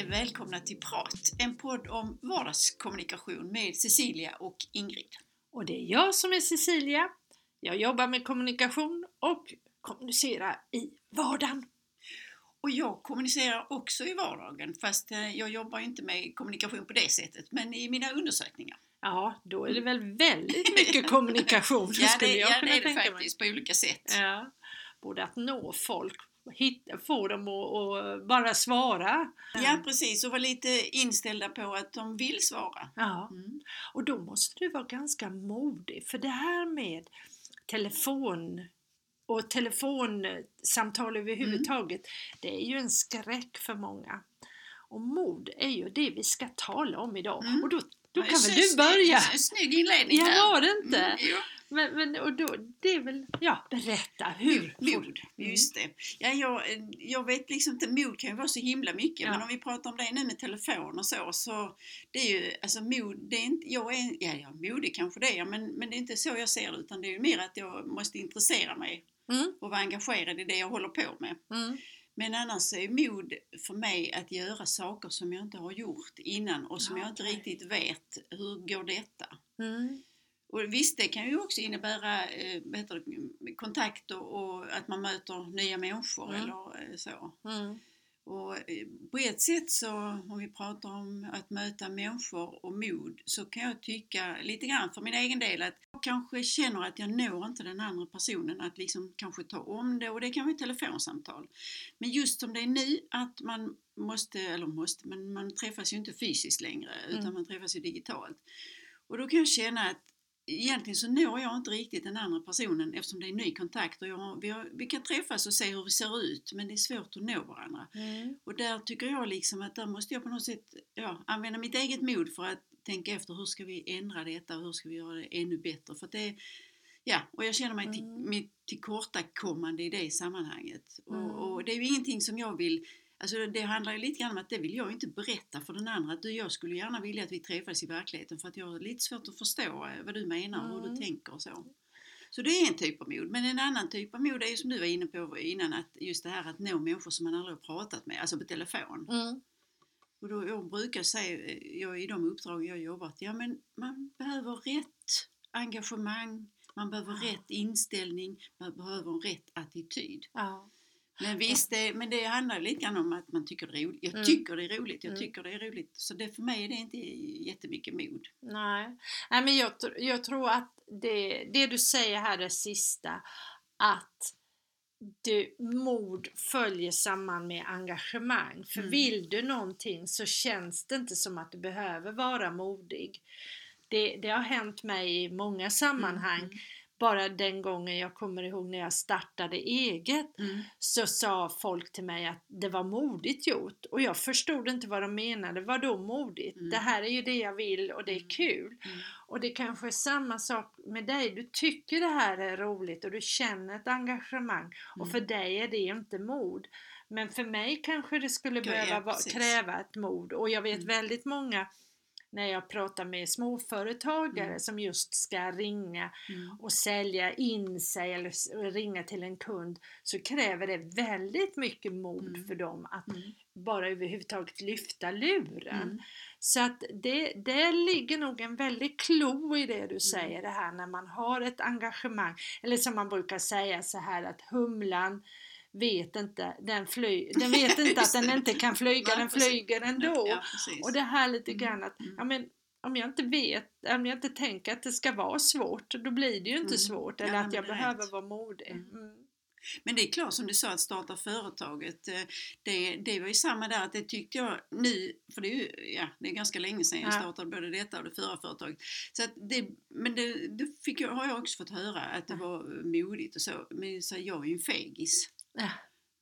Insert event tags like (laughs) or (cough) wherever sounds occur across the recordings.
Och välkomna till Prat, en podd om vardagskommunikation med Cecilia och Ingrid. Och det är jag som är Cecilia. Jag jobbar med kommunikation och kommunicerar i vardagen. Och jag kommunicerar också i vardagen fast eh, jag jobbar inte med kommunikation på det sättet men i mina undersökningar. Ja, då är det väl väldigt mycket kommunikation (laughs) ja, skulle det, jag ja, kunna det är det tänka mig. faktiskt på olika sätt. Ja, både att nå folk, hitta, få dem att bara svara. Ja precis, och vara lite inställda på att de vill svara. Ja, Mm. och då måste du vara ganska modig för det här med telefon och telefonsamtal överhuvudtaget, det är ju en skräck för många. Och mod är ju det vi ska tala om idag. Mm. Och då, då kan väl du börja? så Snygg inledning Ja, där. var det inte? Mm, jo. Men, men och då, det är väl, ja, berätta hur? Mod, Mm. just det. Ja, jag, jag vet liksom inte, mod kan ju vara så himla mycket Ja. men om vi pratar om det nu med telefon och så, så det är ju, alltså mod, det är inte, jag är, ja, ja modig kanske det är, men, men det är inte så jag ser det utan det är ju mer att jag måste intressera mig Mm, och vara engagerad i det jag håller på med. mm, Men annars är mod för mig att göra saker som jag inte har gjort innan och som Ja, jag inte riktigt vet, hur går detta? mm, Och visst, det kan ju också innebära eh, vad heter det, kontakt och, och att man möter nya människor Mm. eller eh, så. mm, Och eh, på ett sätt så, om vi pratar om att möta människor och mod, så kan jag tycka lite grann för min egen del att jag kanske känner att jag når inte den andra personen att liksom kanske ta om det och det kan vara ett telefonsamtal. Men just som det är nu att man måste, eller måste, men man träffas ju inte fysiskt längre utan Mm. man träffas ju digitalt. Och då kan jag känna att egentligen så når jag inte riktigt den andra personen eftersom det är ny kontakt och jag, vi, har, vi kan träffas och se hur vi ser ut men det är svårt att nå varandra. mm. Och där tycker jag liksom att där måste jag på något sätt ja, använda mitt eget mod för att tänka efter hur ska vi ändra detta och hur ska vi göra det ännu bättre. För det, ja, och jag känner mig till, Mm. mitt tillkortakommande i det sammanhanget. Mm. Och, och det är ju ingenting som jag vill Alltså det handlar ju lite grann om att det vill jag inte berätta för den andra. Att du, jag skulle gärna vilja att vi träffades i verkligheten för att jag har lite svårt att förstå eh, vad du menar och hur Mm. du tänker och så. Så det är en typ av mod. Men en annan typ av mod är ju som du var inne på innan, att just det här att nå människor som man aldrig har pratat med, alltså på telefon. Mm. Och då, jag brukar säga eh, jag, i de uppdrag jag jobbar att ja, men man behöver rätt engagemang, man behöver Ja. rätt inställning, man behöver en rätt attityd. Ja. Men visst, det, men det handlar lite grann om att man tycker det är roligt. Jag Mm. tycker det är roligt, jag Mm. tycker det är roligt. Så det, för mig är det inte jättemycket mod. Nej. Nej, men jag, jag tror att det, det du säger här det sista, att du, mod följer samman med engagemang. För Mm. vill du någonting så känns det inte som att du behöver vara modig. Det, det har hänt mig i många sammanhang. Mm. Bara den gången jag kommer ihåg när jag startade eget Mm. så sa folk till mig att det var modigt gjort och jag förstod inte vad de menade. Vad då modigt? Mm. Det här är ju det jag vill och det är Mm. kul. Mm. Och det kanske är samma sak med dig. Du tycker det här är roligt och du känner ett engagemang och Mm. för dig är det inte mod. Men för mig kanske det skulle behöva ja, vara- kräva ett mod och jag vet Mm. väldigt många när jag pratar med småföretagare Mm. som just ska ringa Mm. och sälja in sig eller ringa till en kund så kräver det väldigt mycket mod Mm. för dem att Mm. bara överhuvudtaget lyfta luren. Mm. Så att det, det ligger nog en väldig klo i Mm. det du säger det här när man har ett engagemang. Eller som man brukar säga så här att humlan vet inte, den, fly, den vet inte (laughs) att den inte kan flyga, den flyger ändå. Ja. Och det här lite Mm, grann att, mm. ja men om jag inte vet, om jag inte tänker att det ska vara svårt, då blir det ju inte Mm. svårt. Ja, Eller nej, att jag behöver rätt. vara modig. Mm. Mm. Men det är klart som du sa att starta företaget, eh, det, det var ju samma där att det tyckte jag nu, för det är ju ja, det är ganska länge sedan jag Ja. startade både detta och det förra företaget. Så det, men det, det fick jag, har jag också fått höra att det Ja. var modigt och så. Men så jag är ju en fegis. Ja.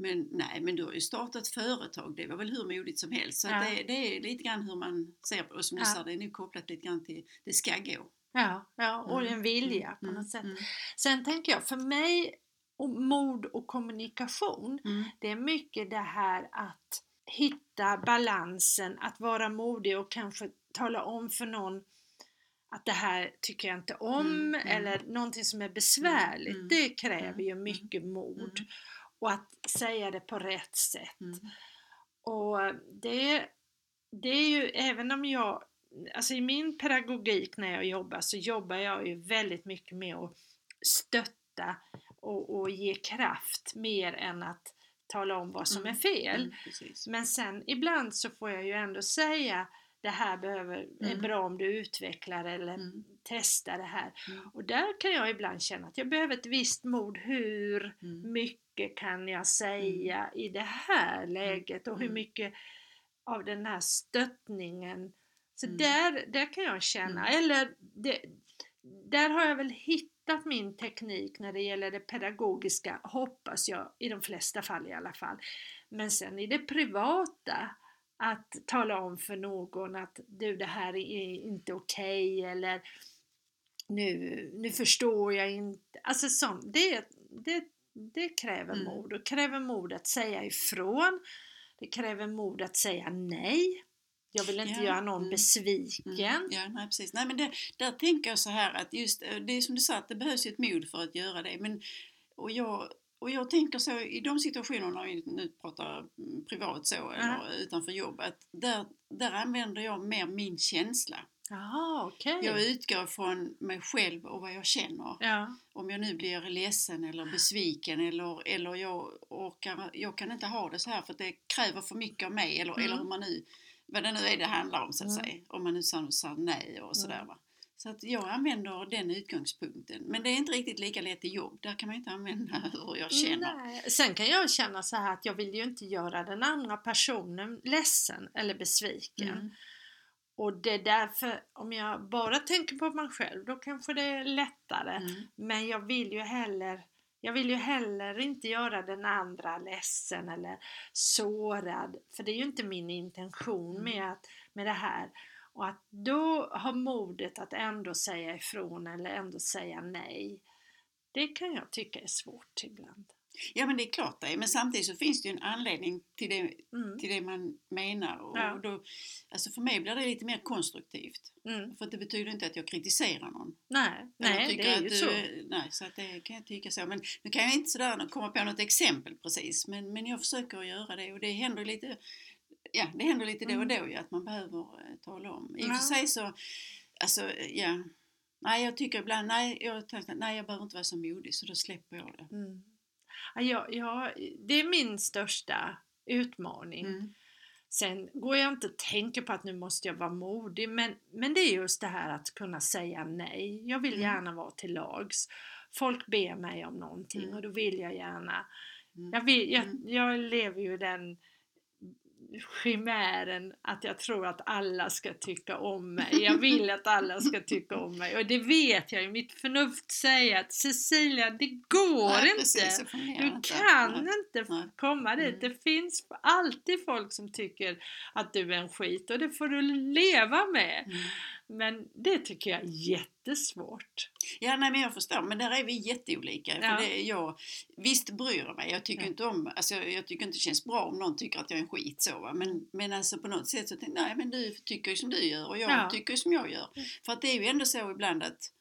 Men nej, men du har ju startat företag, det var väl hur modigt som helst. Så Ja. det, det är lite grann hur man ser på det. Och som du Ja. sa, det är nu kopplat lite grann till det ska gå. Ja, ja, och Mm, en vilja på Mm, något sätt. mm, Sen tänker jag, för mig, och mod och kommunikation, mm, det är mycket det här att hitta balansen, att vara modig och kanske tala om för någon att det här tycker jag inte om Mm, mm. eller någonting som är besvärligt. Mm, Det kräver ju mm, mycket mod. Mm. Och att säga det på rätt sätt. mm, Och det, det är ju, även om jag, alltså i min pedagogik när jag jobbar så jobbar jag ju väldigt mycket med att stötta och, och ge kraft mer än att tala om vad som Mm, är fel. Mm. Men sen ibland så får jag ju ändå säga det här behöver, är Mm. bra om du utvecklar eller Mm. testar det här. Mm. Och där kan jag ibland känna att jag behöver ett visst mod. Hur Mm. mycket kan jag säga i det här läget och hur Mm. mycket av den här stöttningen. Så Mm. där, där kan jag känna, eller det, där har jag väl hittat min teknik när det gäller det pedagogiska, hoppas jag, i de flesta fall i alla fall. Men sen i det privata, att tala om för någon att du det här är inte okej eller nu, nu förstår jag inte. Alltså sånt, det, det, det kräver Mm. mod och kräver mod att säga ifrån. Det kräver mod att säga nej. Jag vill inte Ja, göra någon mm. besviken. Mm, ja, nej, precis. Nej, men det, där tänker jag så här att just eh, det är som du sa att det behövs ett mod för att göra det. Men, och, jag, och jag tänker så i de situationerna, vi nu pratar mm, privat så eller utanför jobb, att där, där använder jag mer min känsla. Jaha, okej. Jag utgår från mig själv och vad jag känner. Ja, Om jag nu blir ledsen eller besviken eller, eller jag orkar, jag kan inte ha det så här för det kräver för mycket av mig eller, Mm. eller hur man nu, vad det nu är det handlar om så att Mm. säga. Om man nu sa, nej och sådär Mm. Så att jag använder den utgångspunkten. Men det är inte riktigt lika lätt i jobb. Där kan man inte använda (laughs) hur jag känner. Nej. Sen kan jag känna så här att jag vill ju inte göra den andra personen ledsen eller besviken. Mm. Och det är därför, om jag bara tänker på mig själv, då kanske det är lättare. Mm. Men jag vill ju heller jag vill ju heller inte göra den andra ledsen eller sårad. För det är ju inte min intention Mm. med, att, med det här. Och att då ha modet att ändå säga ifrån eller ändå säga nej. Det kan jag tycka är svårt ibland. Ja men det är klart det är. Men samtidigt så finns det ju en anledning till det, Mm. till det man menar. Och Ja. då, alltså för mig blir det lite mer konstruktivt. Mm. För att det betyder inte att jag kritiserar någon. Nej, nej det är att ju du, så. Nej, så att det kan jag tycka så. Men nu kan jag inte sådär komma på något exempel precis. Men, men jag försöker göra det och det händer lite Ja, det händer lite då och Mm. då ju att man behöver eh, tala om. I och för sig så, alltså ja. Nej, jag tycker ibland, nej jag, nej, jag behöver inte vara så modig så då släpper jag det. Mm. Ja, jag, det är min största utmaning. Mm. Sen går jag inte och tänker på att nu måste jag vara modig men, men det är just det här att kunna säga nej. Jag vill Mm. gärna vara till lags. Folk ber mig om någonting Mm. och då vill jag gärna. Mm. Jag, vill, jag, Mm. jag lever ju den chimären att jag tror att alla ska tycka om mig. Jag vill att alla ska tycka om mig och det vet jag ju. Mitt förnuft säger att Cecilia, det går Nej, inte. precis, Du inte. kan Nej. inte Nej. komma dit. Mm. Det finns alltid folk som tycker att du är en skit och det får du leva med. Mm. Men det tycker jag är jättesvårt. Ja, nej men jag förstår. Men där är vi jätteolika. För Ja. det, är jag, visst bryr jag mig. Jag tycker Ja. inte om, alltså jag, tycker inte det känns bra om någon tycker att jag är en skit så va. Men, men alltså på något sätt så tänkte jag, nej men du tycker ju som du gör och jag Ja. tycker som jag gör. För att det är ju ändå så ibland att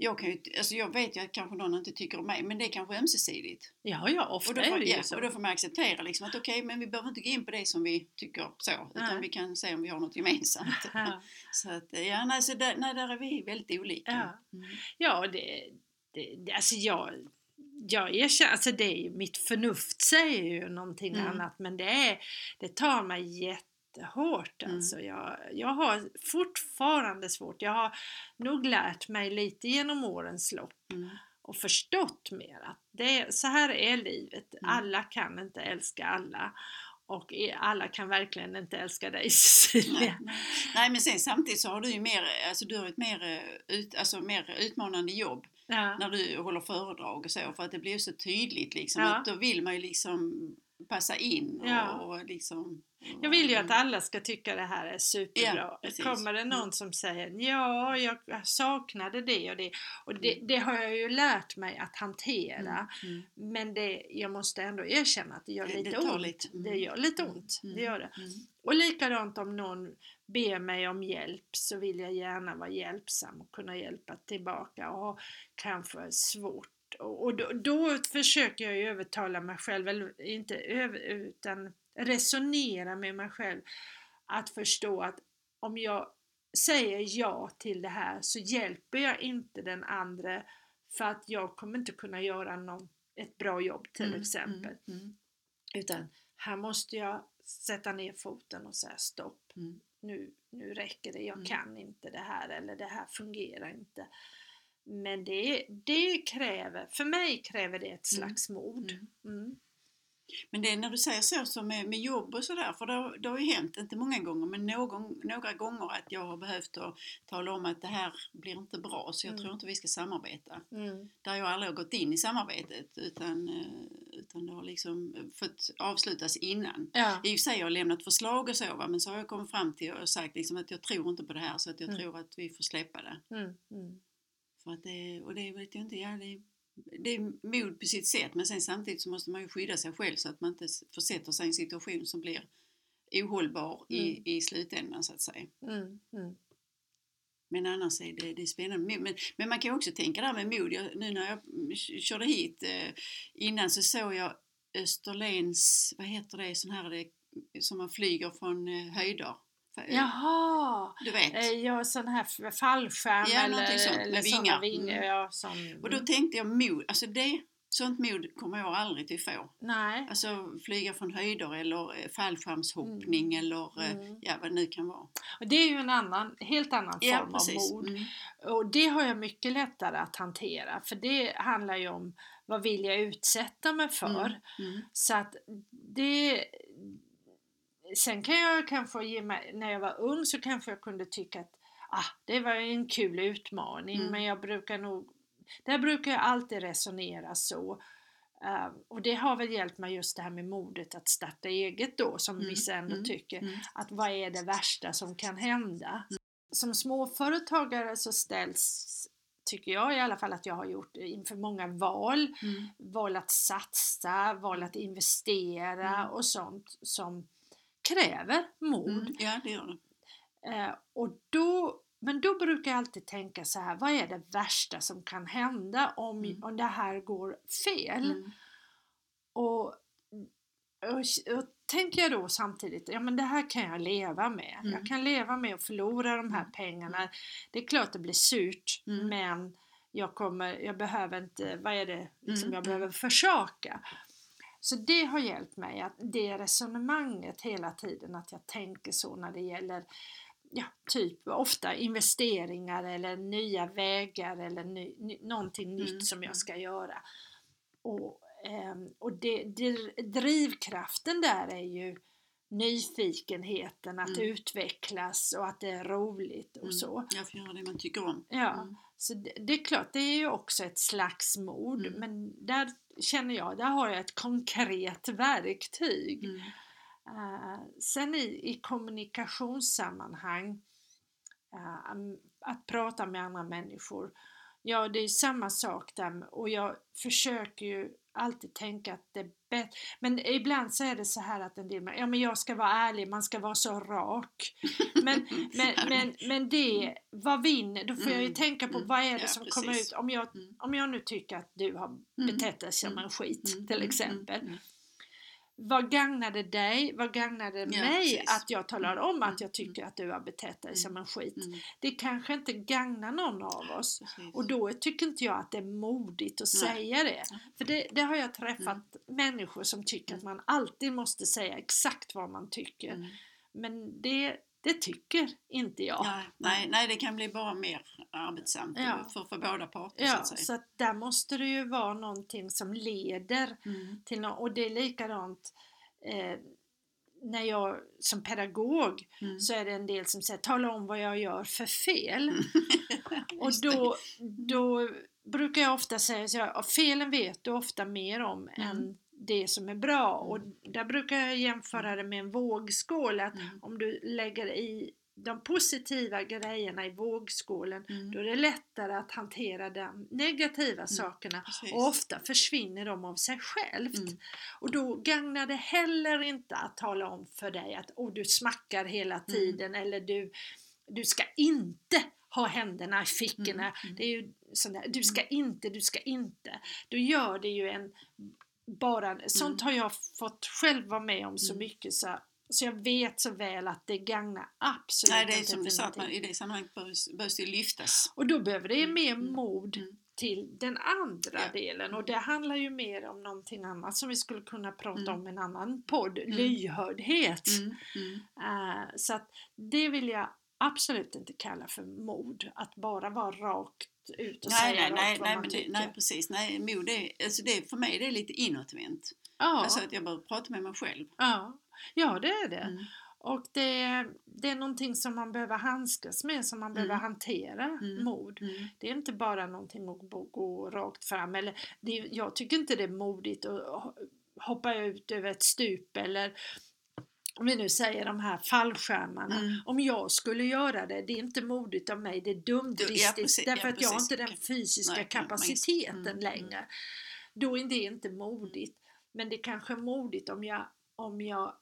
jag kan ju, alltså jag vet ju att kanske någon inte tycker om mig men det är kanske ömsesidigt. Ja, ja, ofta Och då, är får, det ju ja, så. och då får man acceptera liksom att okej men vi behöver inte gå in på det som vi tycker så. Utan Nej. vi kan se om vi har något gemensamt. (laughs) Så att, ja, nej, så där, nej, där är vi väldigt olika. Ja. Mm. Ja, det, det, alltså jag, jag erkänner, alltså det är ju, mitt förnuft säger ju någonting Mm. annat men det, är, det tar mig jättehårt Mm. alltså. Jag, jag har fortfarande svårt, jag har nog lärt mig lite genom årens lopp Mm. och förstått mer att det, så här är livet. Mm. Alla kan inte älska alla och alla kan verkligen inte älska dig (laughs) Cecilia. Nej, nej. nej men sen samtidigt så har du ju mer, alltså du har ett mer, eh, ut, alltså mer utmanande jobb Ja. när du håller föredrag och så för att det blir ju så tydligt liksom Ja. att då vill man ju liksom passa in och, Ja. och liksom Jag vill ju att Mm. alla ska tycka det här är superbra. Ja. Kommer det någon Mm. som säger ja, jag saknade det och det. Och det, Mm. det har jag ju lärt mig att hantera. Mm. Men det, jag måste ändå erkänna att det gör lite det ont. lite. Mm. Det gör lite ont. Det gör det. Och likadant om någon ber mig om hjälp så vill jag gärna vara hjälpsam och kunna hjälpa tillbaka och ha kanske svårt och då, då försöker jag ju övertala mig själv, eller inte över, utan resonera med mig själv. Att förstå att om jag säger ja till det här så hjälper jag inte den andra för att jag kommer inte kunna göra någon, ett bra jobb till Mm, exempel. mm, mm, Utan här måste jag sätta ner foten och säga stopp. mm. Nu, nu räcker det, jag Mm. kan inte det här eller det här fungerar inte. Men det, det kräver, för mig kräver det ett Mm, slags mod. mm. Mm. Men det är när du säger så som med, med jobb och sådär, för det, har- det har ju hänt, inte många gånger, men någon, några gånger att jag har behövt att tala om att det här blir inte bra så jag Mm. tror inte vi ska samarbeta. Mm. Där jag aldrig har gått in i samarbetet utan, eh, utan det har liksom fått avslutas innan. Ja. I och för sig har jag lämnat förslag och så va, men så har jag kommit fram till och sagt liksom att jag tror inte på det här så att jag Mm. tror att vi får släppa det. Mm. För att det, och det vet jag inte, ja, det, det är mod på sitt sätt men sen samtidigt så måste man ju skydda sig själv så att man inte försätter sig i en situation som blir ohållbar Mm. i, i slutändan så att säga. Mm. Mm. Men annars är det, det är spännande. Men, men man kan också tänka där med mod. Jag, nu när jag körde hit eh, innan så såg jag Österlens, vad heter det, sån här det, som man flyger från eh, höjder. Jaha! Du vet. Eh, Ja, sån här fallskärm Ja, eller, sånt, eller vingar. vingar. Mm. Ja, som, Och då tänkte jag mod, alltså det, sånt mod kommer jag aldrig till få. Nej. Alltså flyga från höjder eller eh, fallskärmshoppning eller eh, Mm. ja, vad det nu kan vara. Och det är ju en annan, helt annan Ja, form av precis. mod. Mm. Och det har jag mycket lättare att hantera för det handlar ju om vad vill jag utsätta mig för. Mm. Så att det... Sen kan jag kanske ge mig, när jag var ung så kanske jag kunde tycka att ah, det var en kul utmaning Mm. men jag brukar nog, där brukar jag alltid resonera så. Eh, och det har väl hjälpt mig just det här med modet att starta eget då som Mm, vissa ändå mm, tycker Mm. att vad är det värsta som kan hända? Som småföretagare så ställs, tycker jag i alla fall att jag har gjort inför många val. Mm. Val att satsa, val att investera Mm. och sånt som kräver mod. Mm. Ja, det gör det. Eh, och då, men då brukar jag alltid tänka så här, vad är det värsta som kan hända om, Mm. om det här går fel? Mm. Och, och, och tänker jag då samtidigt, ja men det här kan jag leva med. Mm. Jag kan leva med att förlora de här pengarna. Det är klart det blir surt Mm. men jag, kommer, jag behöver inte, vad är det liksom Mm, jag mm. behöver försaka. Så det har hjälpt mig, att det resonemanget hela tiden, att jag tänker så när det gäller ja, typ ofta investeringar eller nya vägar eller ny, ny, någonting Mm, nytt som mm. jag ska göra. Och, ehm, och det, det, drivkraften där är ju nyfikenheten att Mm. utvecklas och att det är roligt och Mm. så. Jag får göra det man tycker om. Ja, Mm. Så det, det är klart, det är ju också ett slags mod Mm. men där känner jag, där har jag ett konkret verktyg. Mm. Eh, sen i, i kommunikationssammanhang, am- att prata med andra människor, ja det är samma sak där och jag försöker ju alltid tänka att det är bättre. Men ibland så är det så här att en del, ja men jag ska vara ärlig, man ska vara så rak. Men, (laughs) men, men, men det, vad vinner, då får jag ju Mm, tänka på mm, vad är det ja, som kommer precis. ut, om jag, Mm. om jag nu tycker att du har Mm. betett dig som Mm. en skit Mm, till mm, exempel. Mm, mm. Vad gagnar det dig? Vad gagnar det Ja, mig precis. att jag talar om Mm, att jag tycker att du har betett dig Mm, som en skit? Mm. Det kanske inte gagnar någon av oss. Precis. Och då tycker inte jag att det är modigt att Nej. säga det. För det, det har jag träffat människor som tycker att man alltid måste säga exakt vad man tycker. Mm. Men det, det tycker inte jag. Nej, nej, nej, det kan bli bara mer arbetsamt Ja. för, för båda parter så Ja, att säga. så att där måste det ju vara någonting som leder Mm. till något. Och det är likadant eh, när jag som pedagog Mm. så är det en del som säger tala om vad jag gör för fel. (laughs) Och Just det. då, då brukar jag ofta säga så här, felen vet du ofta mer om Mm. än det som är bra. Och där brukar jag jämföra det med en vågskål. Att Mm. om du lägger i de positiva grejerna i vågskålen Mm. då är det lättare att hantera de negativa sakerna precis. och ofta försvinner de av sig självt. Mm. Och då gagnar det heller inte att tala om för dig att oh, du smackar hela tiden eller du du ska inte ha händerna i fickorna. Mm, mm. Det är ju sån där, du ska inte, du ska inte. Då gör det ju en bara, sånt har jag fått själv vara med om så Mm. mycket så, så jag vet så väl att det gagnar absolut Nej, det är inte som du sa, att man, i det sammanhanget behövs, det lyftas. Och då behöver det Mm, mer mm, mod mm. till den andra Ja. delen och det handlar ju mer om någonting annat som vi skulle kunna prata Mm. om i en annan podd, Mm. lyhördhet. Eh, så att det vill jag absolut inte kalla för mod, att bara vara rakt ut och Nej, säga nej, nej, vad nej, man det, nej, precis. Nej, mod är, alltså det, för mig är det lite inåtvänt. ja, Alltså att jag behöver prata med mig själv. ja. Ja, det är det. Mm. Och det, det är någonting som man behöver handskas med, som man behöver Mm. hantera, Mm. mod. Mm. Det är inte bara någonting att gå, gå rakt fram. Eller det, är- jag tycker inte det är modigt att ho- hoppa ut över ett stup eller om vi nu säger de här fallskärmarna. Mm. Om jag skulle göra det, det är inte modigt av mig, det är dumdristigt Ja, därför ja, att jag har inte den fysiska Nej, kapaciteten mm, längre. Då är det inte modigt. Men det är kanske modigt om jag, om jag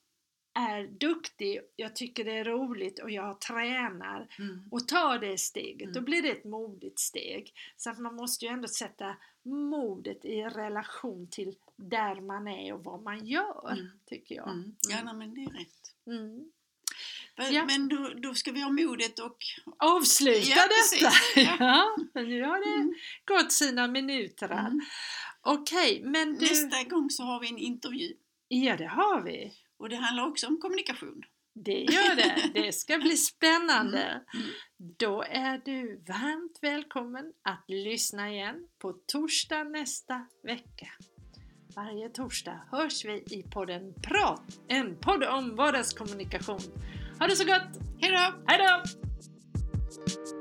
är duktig, jag tycker det är roligt och jag tränar Mm. och tar det steget, då Mm. blir det ett modigt steg. Så att man måste ju ändå sätta modet i relation till där man är och vad man gör, Mm. tycker jag. Mm. Ja, nej, men det är rätt. Mm. Men, Ja. men då, då ska vi ha modet och... Avsluta Ja, detta! Ja. (laughs) Ja, nu har det Mm. gått sina minuter. Mm. Okej, men du... Nästa gång så har vi en intervju. Ja, det har vi. Och det handlar också om kommunikation. Det gör det. Det ska bli (laughs) spännande. Mm. Då är du varmt välkommen att lyssna igen på torsdag nästa vecka. Varje torsdag hörs vi i podden Prat, en podd om vardagskommunikation. Ha det så gott! Hej då! Hej då!